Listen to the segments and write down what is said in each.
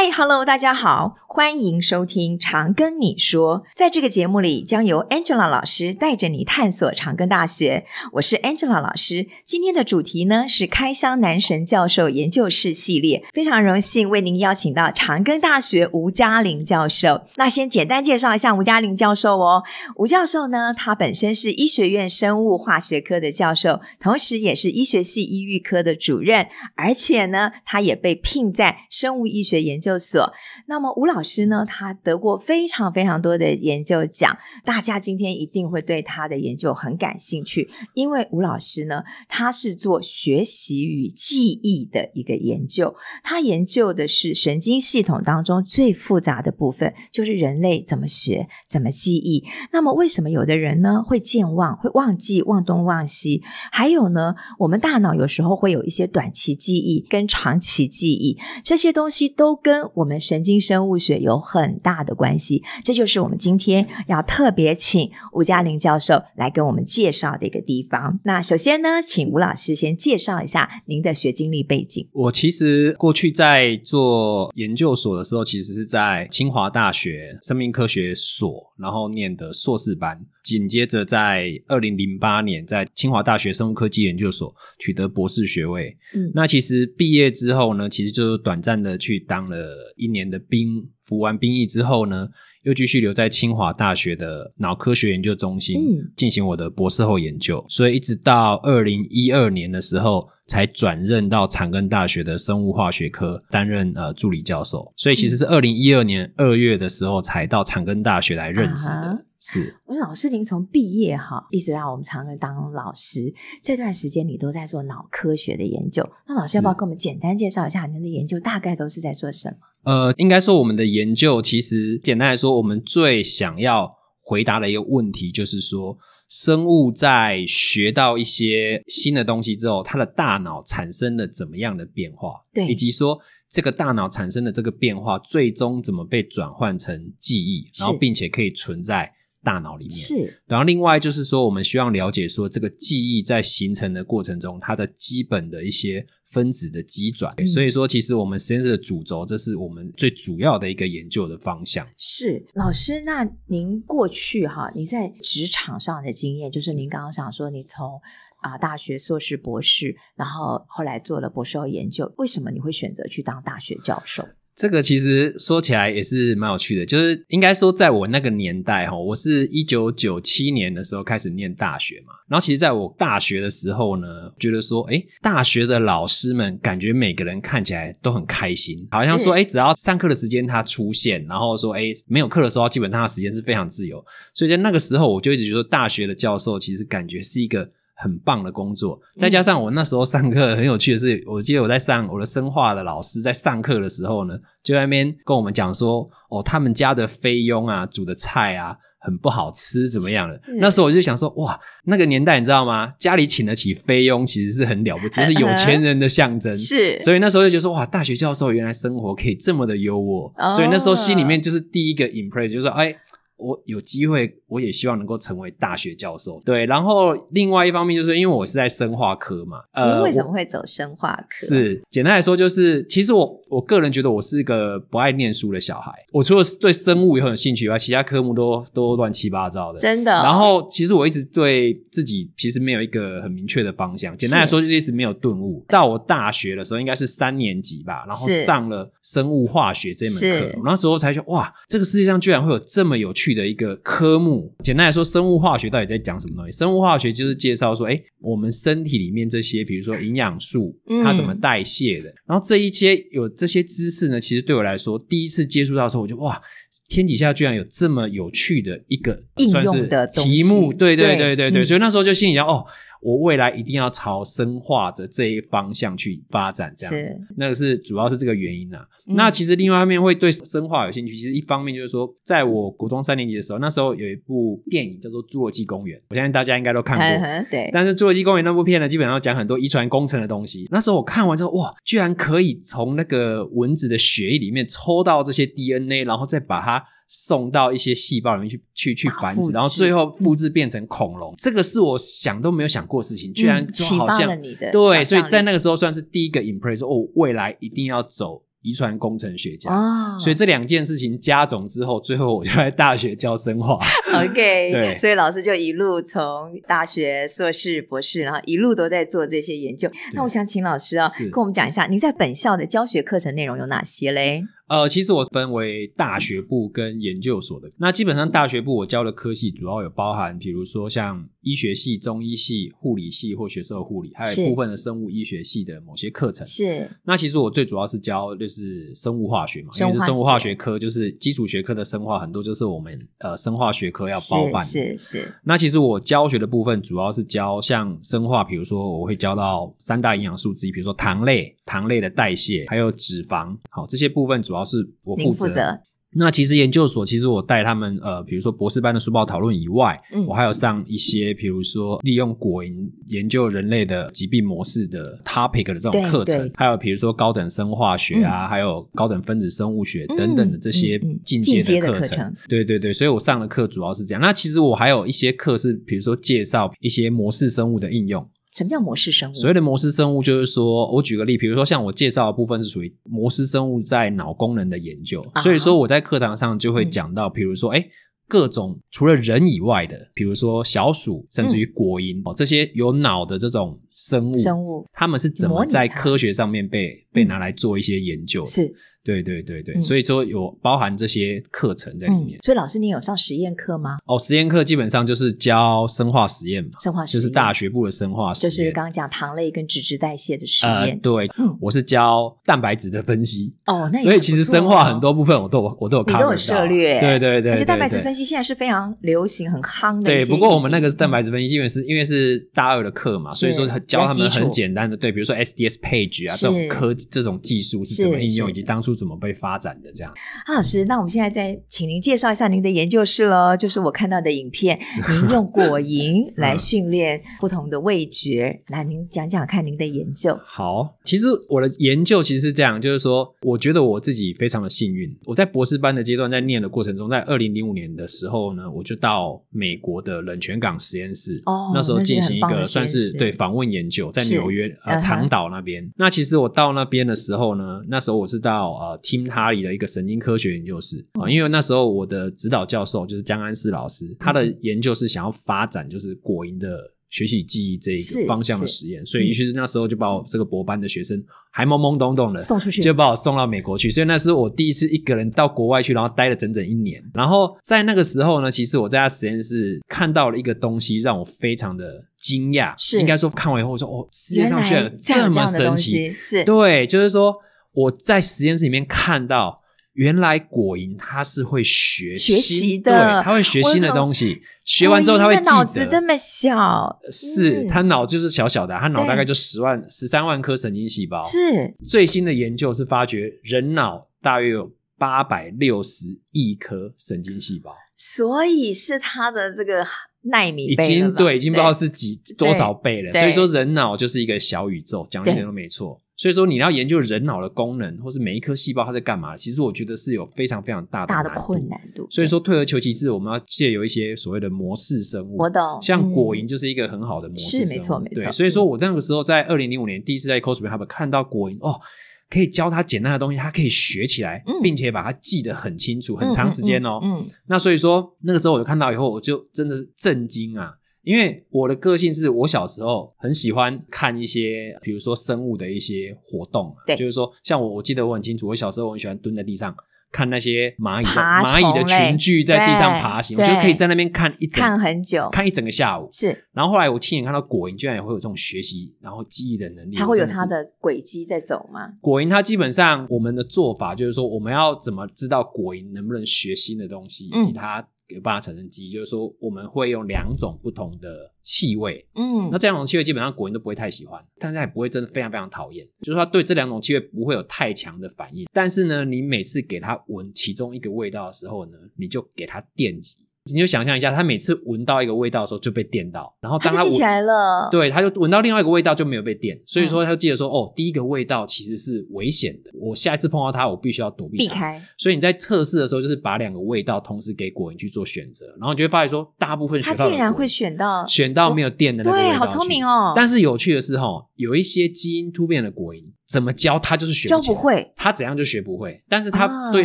Hi，Hello，大家好，欢迎收听《长庚你说》。在这个节目里，将由 Angela 老师带着你探索长庚大学。我是 Angela 老师，今天的主题呢是开箱男神教授研究室系列。非常荣幸为您邀请到长庚大学吴嘉玲教授。那先简单介绍一下吴嘉玲教授哦。吴教授呢，他本身是医学院生物化学科的教授，同时也是医学系医育科的主任，而且呢，他也被聘在生物医学研。究究所。那么吴老师呢，他得过非常非常多的研究奖，大家今天一定会对他的研究很感兴趣，因为吴老师呢，他是做学习与记忆的一个研究，他研究的是神经系统当中最复杂的部分，就是人类怎么学、怎么记忆。那么为什么有的人呢会健忘、会忘记、忘东忘西？还有呢，我们大脑有时候会有一些短期记忆跟长期记忆，这些东西都跟我们神经生物学有很大的关系，这就是我们今天要特别请吴嘉玲教授来跟我们介绍的一个地方。那首先呢，请吴老师先介绍一下您的学经历背景。我其实过去在做研究所的时候，其实是在清华大学生命科学所，然后念的硕士班。紧接着，在二零零八年，在清华大学生物科技研究所取得博士学位。嗯，那其实毕业之后呢，其实就是短暂的去当了一年的兵，服完兵役之后呢，又继续留在清华大学的脑科学研究中心进行我的博士后研究。所以一直到二零一二年的时候，才转任到长庚大学的生物化学科担任呃助理教授。所以其实是二零一二年二月的时候才到长庚大学来任职的。是，我说老师，您从毕业哈，一直到我们长庚当老师这段时间，你都在做脑科学的研究。那老师要不要跟我们简单介绍一下您的研究大概都是在做什么？呃，应该说我们的研究其实简单来说，我们最想要回答的一个问题就是说，生物在学到一些新的东西之后，它的大脑产生了怎么样的变化？对，以及说这个大脑产生的这个变化，最终怎么被转换成记忆，然后并且可以存在。大脑里面是，然后另外就是说，我们希望了解说，这个记忆在形成的过程中，它的基本的一些分子的机转。嗯、所以说，其实我们实验室的主轴，这是我们最主要的一个研究的方向。是老师，那您过去哈，你在职场上的经验，就是您刚刚想说，你从啊、呃、大学硕士、博士，然后后来做了博士后研究，为什么你会选择去当大学教授？这个其实说起来也是蛮有趣的，就是应该说，在我那个年代哈，我是一九九七年的时候开始念大学嘛，然后其实在我大学的时候呢，觉得说，哎，大学的老师们感觉每个人看起来都很开心，好像说，哎，只要上课的时间他出现，然后说，哎，没有课的时候，基本上他时间是非常自由，所以在那个时候，我就一直觉得大学的教授其实感觉是一个。很棒的工作，再加上我那时候上课很有趣的是，我记得我在上我的生化的老师在上课的时候呢，就在那边跟我们讲说，哦，他们家的菲佣啊煮的菜啊很不好吃，怎么样的？那时候我就想说，哇，那个年代你知道吗？家里请得起菲佣其实是很了不起，就是有钱人的象征。是，所以那时候就觉得说，哇，大学教授原来生活可以这么的优渥，哦，所以那时候心里面就是第一个 impress，就是说，哎。我有机会，我也希望能够成为大学教授。对，然后另外一方面就是因为我是在生化科嘛。呃，你为什么会走生化科？是简单来说，就是其实我我个人觉得我是一个不爱念书的小孩。我除了对生物也很有兴趣以外，其他科目都都乱七八糟的。真的。然后其实我一直对自己其实没有一个很明确的方向。简单来说，就是一直没有顿悟。到我大学的时候，应该是三年级吧，然后上了生物化学这门课，我那时候才觉得哇，这个世界上居然会有这么有趣的一个科目，简单来说，生物化学到底在讲什么东西？生物化学就是介绍说，哎，我们身体里面这些，比如说营养素，它怎么代谢的。嗯、然后这一些有这些知识呢，其实对我来说，第一次接触到的时候，我就哇，天底下居然有这么有趣的一个应用的题目，对对对对对，所以那时候就心里想，哦。我未来一定要朝生化的这一方向去发展，这样子，那个是主要是这个原因啊。嗯、那其实另外一方面会对生化有兴趣，其实一方面就是说，在我国中三年级的时候，那时候有一部电影叫做《侏罗纪公园》，我相信大家应该都看过。对。但是《侏罗纪公园》那部片呢，基本上讲很多遗传工程的东西。那时候我看完之后，哇，居然可以从那个蚊子的血液里面抽到这些 DNA，然后再把它。送到一些细胞里面去，去去繁殖，然后最后复制变成恐龙。嗯、这个是我想都没有想过的事情，居然就好像、你的。对，所以在那个时候算是第一个 impress，哦，未来一定要走遗传工程学家。哦，所以这两件事情加总之后，最后我就在大学教生化。OK，对，所以老师就一路从大学硕士、博士，然后一路都在做这些研究。那我想请老师啊，跟我们讲一下，您在本校的教学课程内容有哪些嘞？呃，其实我分为大学部跟研究所的。那基本上大学部我教的科系主要有包含，比如说像医学系、中医系、护理系或学社护理，还有一部分的生物医学系的某些课程。是。那其实我最主要是教就是生物化学嘛，因为是生物化学科，就是基础学科的生化很多就是我们呃生化学科要包办。是是，是。那其实我教学的部分主要是教像生化，比如说我会教到三大营养素之一，比如说糖类、糖类的代谢，还有脂肪，好，这些部分主要是我负责。负责。那其实研究所，其实我带他们，呃，比如说博士班的书报讨论以外，嗯，我还有上一些，比如说利用果蝇研究人类的疾病模式的 topic 的这种课程，还有比如说高等生化学啊，嗯、还有高等分子生物学等等的这些进阶的课程。对对对，所以我上的课主要是这样。那其实我还有一些课是，比如说介绍一些模式生物的应用。什么叫模式生物？所谓的模式生物，就是说我举个例，比如说像我介绍的部分是属于模式生物在脑功能的研究，啊、所以说我在课堂上就会讲到，比如说，哎、嗯，各种除了人以外的，比如说小鼠，甚至于果蝇、嗯、哦，这些有脑的这种生物，生物，他们是怎么在科学上面被被拿来做一些研究？是。对对对对，嗯、所以说有包含这些课程在里面。嗯、所以老师，你有上实验课吗？哦，实验课基本上就是教生化实验嘛，生化实验就是大学部的生化实验，就是刚刚讲糖类跟脂质代谢的实验。呃、对、嗯，我是教蛋白质的分析。哦，那、哦、所以其实生化很多部分我都有我都有你都有涉猎。对对对，对，而且蛋白质分析现在是非常流行、很夯的。对，不过我们那个是蛋白质分析，因为是因为是大二的课嘛，所以说教他们很简单的，对，比如说 SDS page 啊这种科这种技术是怎么应用，以及当初怎么被发展。的这样，阿老师，那我们现在再请您介绍一下您的研究室喽。就是我看到的影片，您用果蝇 来训练不同的味觉，来您讲讲看您的研究。好，其实我的研究其实是这样，就是说，我觉得我自己非常的幸运。我在博士班的阶段，在念的过程中，在二零零五年的时候呢，我就到美国的冷泉港实验室，哦，那时候进行一个算是对访问研究，在纽约呃长岛那边。那其实我到那边的时候呢，那时候我是到呃 Tim Harley 的一个神经科学研究室啊、嗯，因为那时候我的指导教授就是江安世老师，他的研究是想要发展就是果蝇的学习记忆这一个方向的实验，所以于是那时候就把我这个博班的学生还懵懵懂懂的送出去，就把我送到美国去。所以那是我第一次一个人到国外去，然后待了整整一年。然后在那个时候呢，其实我在他实验室看到了一个东西，让我非常的惊讶。是应该说看完以后我说哦，世界上居然有这么神奇，是对，就是说。我在实验室里面看到，原来果蝇它是会学学习的，对，它会学新的东西，学完之后它会记得。脑子这么小，是它脑就是小小的，它脑大概就十万、十三万颗神经细胞。是。最新的研究是发觉人脑大约有八百六十亿颗神经细胞，所以是它的这个纳米已经对，已经不知道是几多少倍了。所以说人脑就是一个小宇宙，讲一点都没错。所以说，你要研究人脑的功能，或是每一颗细胞它在干嘛？其实我觉得是有非常非常大的大的困难度。所以说，退而求其次，我们要借由一些所谓的模式生物。我懂，像果蝇就是一个很好的模式生物。是没错，没错。对，所以说我那个时候在二零零五年第一次在 Cosmic Hub 看到果蝇，哦，可以教它简单的东西，它可以学起来，嗯、并且把它记得很清楚，很长时间哦。嗯。那所以说，那个时候我就看到以后，我就真的是震惊啊。因为我的个性是我小时候很喜欢看一些，比如说生物的一些活动，对，就是说像我，我记得我很清楚，我小时候我很喜欢蹲在地上看那些蚂蚁的蚂蚁的群聚在地上爬行，我就可以在那边看一整看很久，看一整个下午。是，然后后来我亲眼看到果蝇居然也会有这种学习然后记忆的能力，它会有它的轨迹在走吗？果蝇它基本上我们的做法就是说，我们要怎么知道果蝇能不能学新的东西，以及它。有办法产生记忆，就是说我们会用两种不同的气味，嗯，那这两种气味基本上国人都不会太喜欢，但是它也不会真的非常非常讨厌，就是说它对这两种气味不会有太强的反应。但是呢，你每次给它闻其中一个味道的时候呢，你就给它电击。你就想象一下，他每次闻到一个味道的时候就被电到，然后当他闻起来了，对，他就闻到另外一个味道就没有被电，所以说他就记得说，哦，第一个味道其实是危险的，我下一次碰到它，我必须要躲避避开。所以你在测试的时候，就是把两个味道同时给果蝇去做选择，然后你就会发现说，大部分他竟然会选到选到没有电的那个味道，对，好聪明哦。但是有趣的是，哈，有一些基因突变的果蝇。怎么教他就是学教不会，他怎样就学不会。但是他、啊、对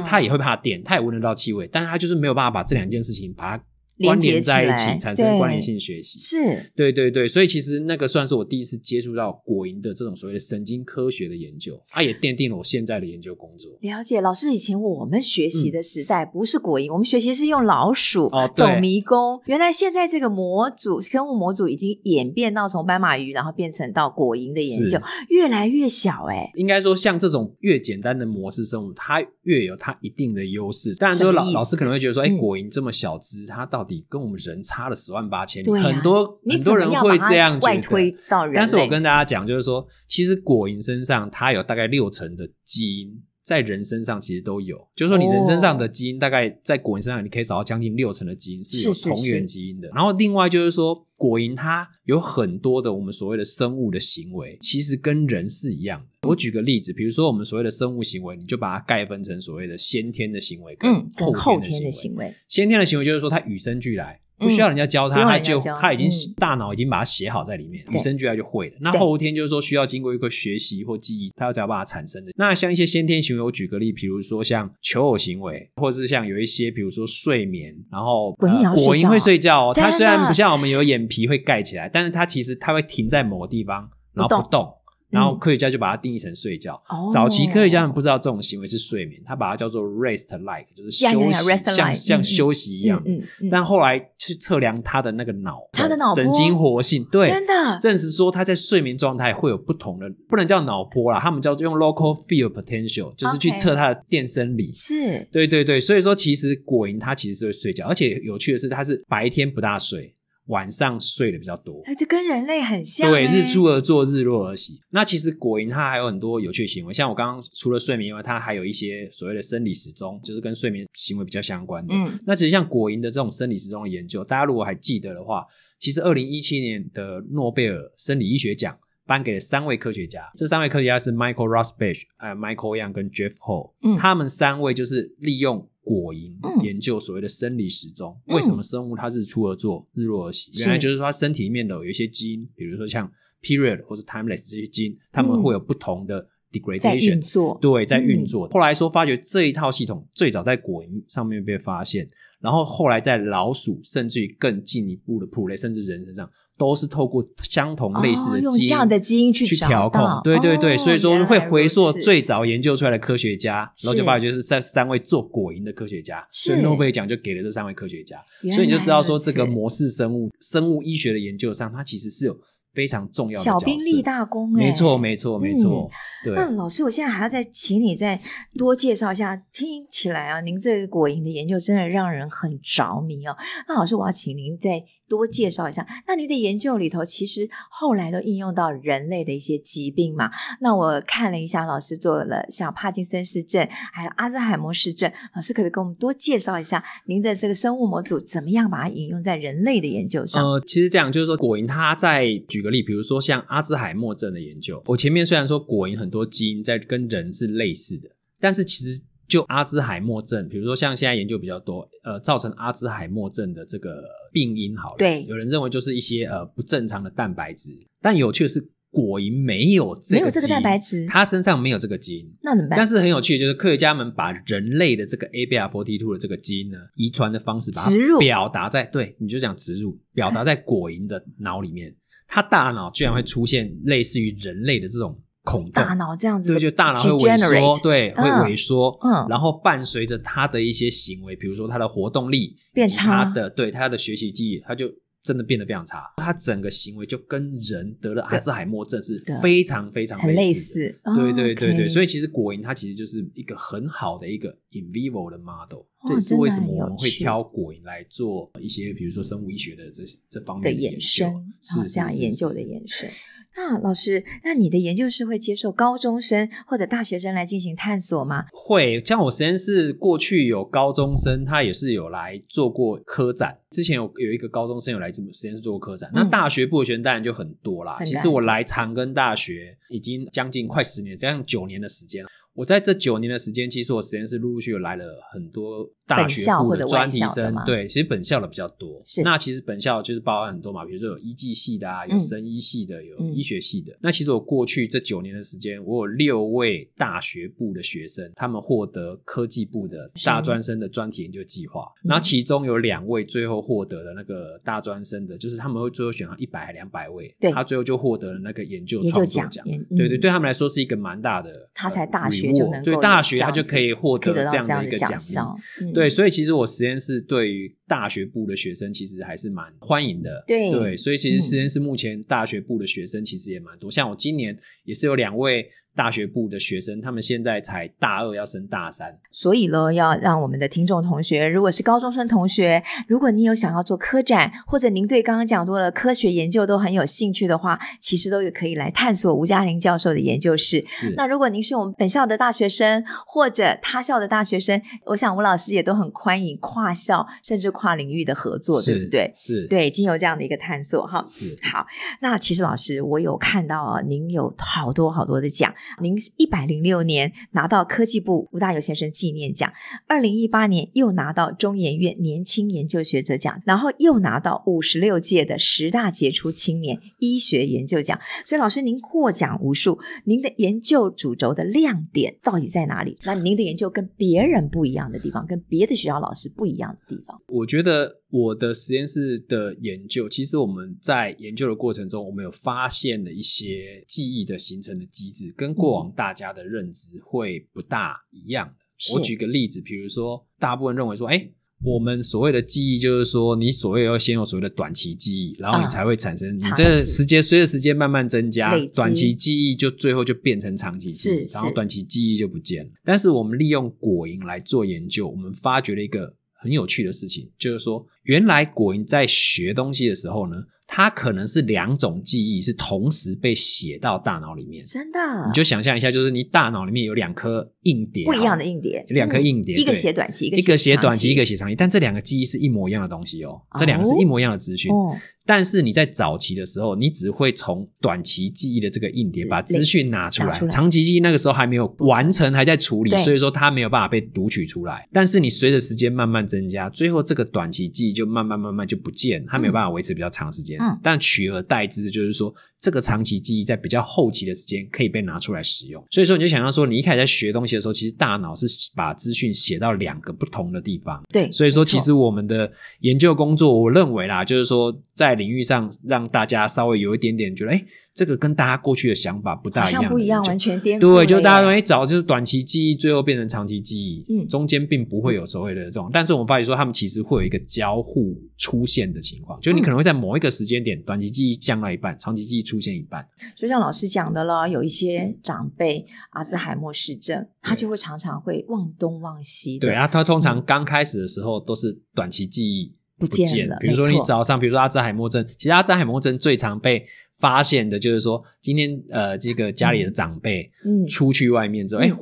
他也会怕电，他也闻得到气味，但是他就是没有办法把这两件事情把它。关联在一起，产生关联性学习，是对对对，所以其实那个算是我第一次接触到果蝇的这种所谓的神经科学的研究，它也奠定了我现在的研究工作。了解，老师以前我们学习的时代不是果蝇，嗯、我们学习是用老鼠哦走迷宫。原来现在这个模组生物模组已经演变到从斑马鱼，然后变成到果蝇的研究，越来越小哎。应该说，像这种越简单的模式生物，它越有它一定的优势。当然说老老师可能会觉得说，哎、欸，果蝇这么小只，它到底跟我们人？差了十万八千里，啊、很多很多人会这样觉得。但是我跟大家讲，就是说，其实果蝇身上它有大概六成的基因在人身上其实都有，就是说你人身上的基因大概在果蝇身上你可以找到将近六成的基因是有同源基因的。然后另外就是说，果蝇它有很多的我们所谓的生物的行为，其实跟人是一样的。我举个例子，比如说我们所谓的生物行为，你就把它概分成所谓的先天的行为跟后天的行为。先天的行为就是说它与生俱来。不需要人家教他，嗯、他就他已经、嗯、大脑已经把它写好在里面，与生俱来就会了。那后天就是说需要经过一个学习或记忆，他要才要把它产生的。那像一些先天行为，我举个例，比如说像求偶行为，或者是像有一些，比如说睡眠，然后果蝇、呃、会睡觉哦。它虽然不像我们有眼皮会盖起来，但是它其实它会停在某个地方，然后不动。然后科学家就把它定义成睡觉。嗯、早期科学家们不知道这种行为是睡眠，他把它叫做 rest-like，就是休息，yeah, yeah, yeah, 像像休息一样。嗯嗯嗯、但后来去测量他的那个脑，他的脑神经活性，对，真的证实说他在睡眠状态会有不同的，不能叫脑波啦，他们叫做用 local field potential，就是去测他的电生理。是.对对对，所以说其实果蝇它其实是会睡觉，而且有趣的是，它是白天不大睡。晚上睡的比较多，这跟人类很像。对，日出而作，日落而息。那其实果蝇它还有很多有趣的行为，像我刚刚除了睡眠以外，它还有一些所谓的生理时钟，就是跟睡眠行为比较相关的。嗯，那其实像果蝇的这种生理时钟的研究，大家如果还记得的话，其实二零一七年的诺贝尔生理医学奖颁给了三位科学家，这三位科学家是 Michael Rosbash、呃 Michael Young 跟 Jeff Hall，嗯，他们三位就是利用。果蝇研究所谓的生理时钟，嗯、为什么生物它日出而作，日落而息？原来就是说它身体里面的有一些基因，比如说像 period 或是 timeless 这些基因，它们会有不同的 degradation，、嗯、对，在运作。嗯、后来说发觉这一套系统最早在果蝇上面被发现，然后后来在老鼠，甚至于更进一步的哺乳类，甚至人身上。都是透过相同类似的基因，哦、用这样的基因去调控，对对对，哦、所以说会回溯最早研究出来的科学家，然后就发觉是三三位做果蝇的科学家，是。诺贝尔奖就给了这三位科学家，所以你就知道说这个模式生物生物医学的研究上，它其实是有。非常重要的小兵立大功，欸，没错，没错，没错。嗯、对，那老师，我现在还要再请你再多介绍一下。听起来啊，您这个果蝇的研究真的让人很着迷哦。那老师，我要请您再多介绍一下。那您的研究里头，其实后来都应用到人类的一些疾病嘛？那我看了一下，老师做了像帕金森氏症，还有阿兹海默氏症。老师可不可以跟我们多介绍一下您的这个生物模组怎么样把它引用在人类的研究上？呃，其实这样就是说，果蝇它在举。举个例，比如说像阿兹海默症的研究，我前面虽然说果蝇很多基因在跟人是类似的，但是其实就阿兹海默症，比如说像现在研究比较多，呃，造成阿兹海默症的这个病因，好了，对，有人认为就是一些呃不正常的蛋白质，但有趣的是果蝇没有这个没有这个蛋白质，它身上没有这个基因，那怎么办？但是很有趣的就是科学家们把人类的这个 ABR42 的这个基因呢，遗传的方式把它表达在，对，你就讲植入，表达在果蝇的脑里面。它大脑居然会出现类似于人类的这种孔洞，大脑这样子，对，就大脑会萎缩，对，会萎缩，嗯，然后伴随着他的一些行为，比如说他的活动力变差，他的对他的学习记忆，他就真的变得非常差，他整个行为就跟人得了阿兹海默症是非常非常类似，对对对对，所以其实果蝇它其实就是一个很好的一个 in vivo 的 model。这也是为什么我们会挑果蝇来做一些，比如说生物医学的这些这方面的研究，是这样研究的延伸。那老师，那你的研究是会接受高中生或者大学生来进行探索吗？会，像我实验室过去有高中生，他也是有来做过科展。之前有有一个高中生有来这么实验室做过科展。嗯、那大学部的学生当然就很多啦。其实我来长庚大学已经将近快十年，这样九年的时间了。我在这九年的时间，其实我实验室陆陆续续来了很多大学部的专题生，对，其实本校的比较多。是，那其实本校就是包含很多嘛，比如说有医技系的啊，有生医系的，嗯、有医学系的。那其实我过去这九年的时间，我有六位大学部的学生，他们获得科技部的大专生的专题研究计划。那其中有两位最后获得了那个大专生的，就是他们会最后选上一百还两百位，对，他最后就获得了那个研究创作奖。对，对对，对他们来说是一个蛮大的。他才大学。对大学，他就可以获得这样的一个奖励。嗯、对，所以其实我实验室对于大学部的学生其实还是蛮欢迎的。对，对，所以其实实验室目前大学部的学生其实也蛮多。嗯、像我今年也是有两位。大学部的学生，他们现在才大二，要升大三，所以呢，要让我们的听众同学，如果是高中生同学，如果你有想要做科展，或者您对刚刚讲多的科学研究都很有兴趣的话，其实都有可以来探索吴嘉玲教授的研究室。是。那如果您是我们本校的大学生，或者他校的大学生，我想吴老师也都很欢迎跨校甚至跨领域的合作，对不对？是。对，已经有这样的一个探索哈。是。好，那其实老师，我有看到啊，您有好多好多的奖。您一百零六年拿到科技部吴大猷先生纪念奖，二零一八年又拿到中研院年轻研究学者奖，然后又拿到五十六届的十大杰出青年医学研究奖。所以老师您获奖无数，您的研究主轴的亮点到底在哪里？那您的研究跟别人不一样的地方，跟别的学校老师不一样的地方，我觉得。我的实验室的研究，其实我们在研究的过程中，我们有发现了一些记忆的形成的机制，跟过往大家的认知会不大一样。我举个例子，比如说，大部分认为说，哎，我们所谓的记忆，就是说，你所谓要先有所谓的短期记忆，然后你才会产生，你这个时间随着时间慢慢增加，短期记忆就最后就变成长期记忆，然后短期记忆就不见了。但是我们利用果蝇来做研究，我们发掘了一个。很有趣的事情，就是说，原来果蝇在学东西的时候呢，它可能是两种记忆是同时被写到大脑里面。真的，你就想象一下，就是你大脑里面有两颗硬碟，不一样的硬碟，有两颗硬碟，嗯、一个写短期，一个写短期，一个写长期，但这两个记忆是一模一样的东西哦，这两个是一模一样的资讯。哦。但是你在早期的时候，你只会从短期记忆的这个硬碟把资讯拿出来，长期记忆那个时候还没有完成，还在处理，所以说它没有办法被读取出来。但是你随着时间慢慢增加，最后这个短期记忆就慢慢慢慢就不见，它没有办法维持比较长时间。嗯，但取而代之的就是说，这个长期记忆在比较后期的时间可以被拿出来使用。所以说你就想象说，你一开始在学东西的时候，其实大脑是把资讯写到两个不同的地方。对，所以说其实我们的研究工作，我认为啦，就是说在领域上。让大家稍微有一点点觉得，哎，这个跟大家过去的想法不大一样，不一样，完全颠覆。对，就大家容易找就是短期记忆，最后变成长期记忆，嗯，中间并不会有所谓的这种。但是我们发现说，他们其实会有一个交互出现的情况，就你可能会在某一个时间点，短期记忆降到一半，长期记忆出现一半。所以像老师讲的了，有一些长辈阿兹海默氏症，他就会常常会忘东忘西。对啊，他通常刚开始的时候都是短期记忆。不见了，比如说你早上，比如说阿兹海默症，其实阿兹海默症最常被发现的就是说，今天呃，这个家里的长辈嗯。出去外面之后，哎、嗯，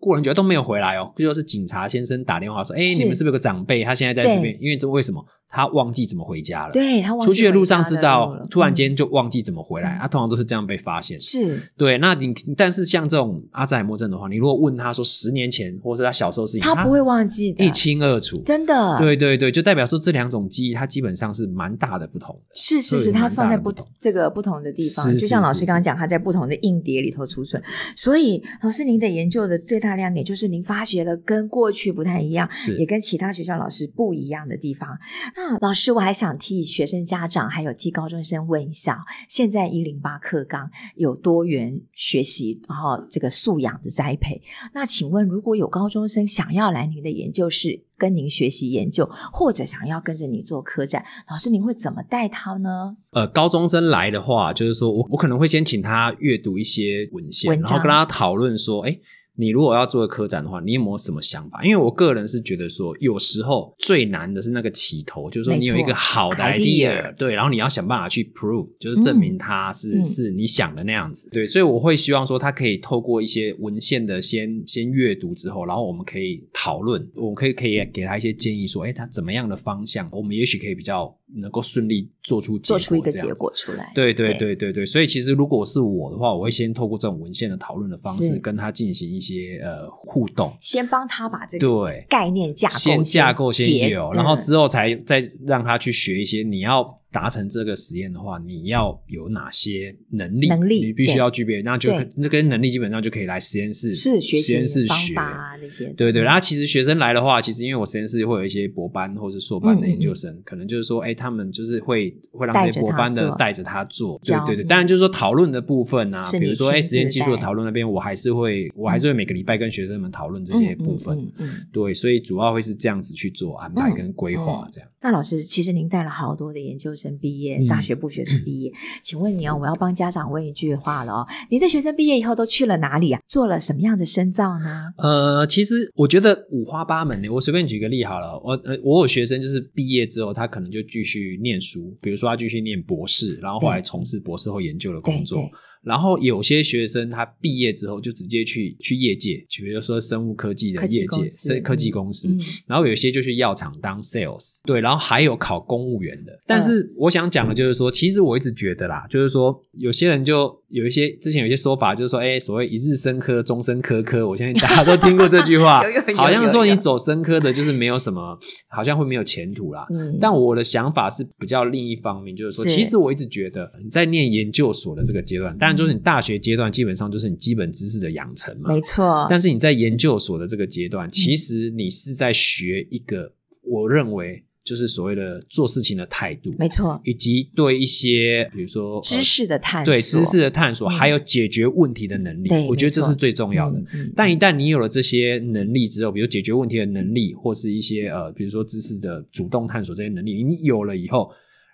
过了很久都没有回来哦，就是警察先生打电话说，哎，你们是不是有个长辈，他现在在这边？因为这为什么？他忘记怎么回家了，对，他忘记出去的路上知道，突然间就忘记怎么回来。他、嗯啊、通常都是这样被发现。是，对。那你但是像这种阿兹海默症的话，你如果问他说十年前或者他小时候是，他不会忘记的，一清二楚，真的。对对对，就代表说这两种记忆，它基本上是蛮大的不同的。是是是，它放在不这个不同的地方，就像老师刚刚讲，它在不同的硬碟里头储存。所以老师您的研究的最大亮点就是您发掘了跟过去不太一样，是也跟其他学校老师不一样的地方。那老师，我还想替学生家长，还有替高中生问一下：现在一零八课纲有多元学习，然后这个素养的栽培。那请问，如果有高中生想要来您的研究室跟您学习研究，或者想要跟着你做科展，老师您会怎么带他呢？呃，高中生来的话，就是说我我可能会先请他阅读一些文献，文，然后跟他讨论说，哎。你如果要做科展的话，你有没有什么想法？因为我个人是觉得说，有时候最难的是那个起头，就是说你有一个好的 idea，对，然后你要想办法去 prove，就是证明它是、嗯、是你想的那样子，对，所以我会希望说，他可以透过一些文献的先先阅读之后，然后我们可以讨论，我们可以可以给他一些建议，说，哎，他怎么样的方向，我们也许可以比较能够顺利做出做出一个结果出来。对对对对对，所以其实如果是我的话，我会先透过这种文献的讨论的方式，跟他进行一些呃互动，先帮他把这个对概念架构先架构先有，然后之后才再让他去学一些你要。达成这个实验的话，你要有哪些能力？能力你必须要具备，那就这跟能力基本上就可以来实验室是学实验室学啊那些。对对，然后其实学生来的话，其实因为我实验室会有一些博班或是硕班的研究生，可能就是说，哎，他们就是会会让这些博班的带着他做。对对对，当然就是说讨论的部分啊，比如说哎实验技术的讨论那边，我还是会我还是会每个礼拜跟学生们讨论这些部分。嗯，对，所以主要会是这样子去做安排跟规划这样。那老师，其实您带了好多的研究生毕业，大学部学生毕业，请问你哦，我要帮家长问一句话了哦，您的学生毕业以后都去了哪里啊？做了什么样的深造呢？呃，其实我觉得五花八门的。我随便举个例好了，我呃，我有学生就是毕业之后，他可能就继续念书，比如说他继续念博士，然后后来从事博士后研究的工作。然后有些学生他毕业之后就直接去去业界，比如说生物科技的业界，生科技公司。嗯、然后有些就去药厂当 sales，对。然后还有考公务员的。但是我想讲的就是说，其实我一直觉得啦，就是说有些人就有一些之前有一些说法，就是说，哎，所谓一日生科，终身科科。我相信大家都听过这句话，好像说你走生科的，就是没有什么，好像会没有前途啦。嗯。但我的想法是比较另一方面，就是说，其实我一直觉得你在念研究所的这个阶段，但就是你大学阶段基本上就是你基本知识的养成嘛，没错。但是你在研究所的这个阶段，其实你是在学一个，我认为就是所谓的做事情的态度，没错，以及对一些比如说知识的探索，对知识的探索，还有解决问题的能力，我觉得这是最重要的。但一旦你有了这些能力之后，比如解决问题的能力，或是一些呃，比如说知识的主动探索这些能力，你有了以后，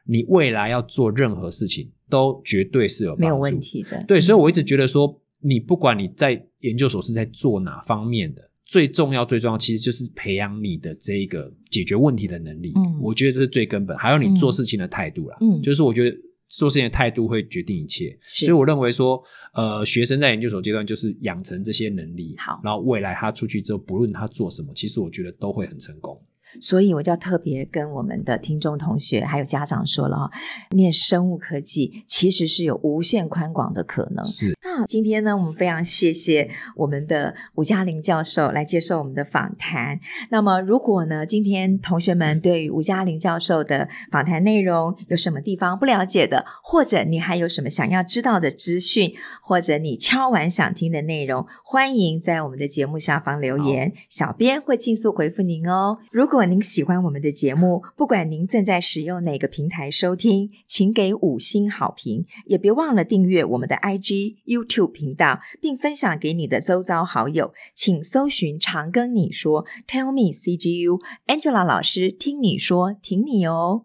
你未来要做任何事情。都绝对是有没有问题的。对，所以我一直觉得说，你不管你在研究所是在做哪方面的，最重要、最重要，其实就是培养你的这一个解决问题的能力。嗯，我觉得这是最根本，还有你做事情的态度啦。嗯，就是我觉得做事情的态度会决定一切。所以我认为说，呃，学生在研究所阶段就是养成这些能力，好，然后未来他出去之后，不论他做什么，其实我觉得都会很成功。所以我就要特别跟我们的听众同学还有家长说了哈，念生物科技其实是有无限宽广的可能。是。那今天呢，我们非常谢谢我们的吴嘉玲教授来接受我们的访谈。那么，如果呢，今天同学们对于吴嘉玲教授的访谈内容有什么地方不了解的，或者你还有什么想要知道的资讯，或者你敲完想听的内容，欢迎在我们的节目下方留言，小编会尽速回复您哦。如果如果您喜欢我们的节目，不管您正在使用哪个平台收听，请给五星好评，也别忘了订阅我们的 IG、YouTube 频道，并分享给你的周遭好友。请搜寻“常跟你说 ”，Tell me CGU，Angela 老师听你说，挺你哦。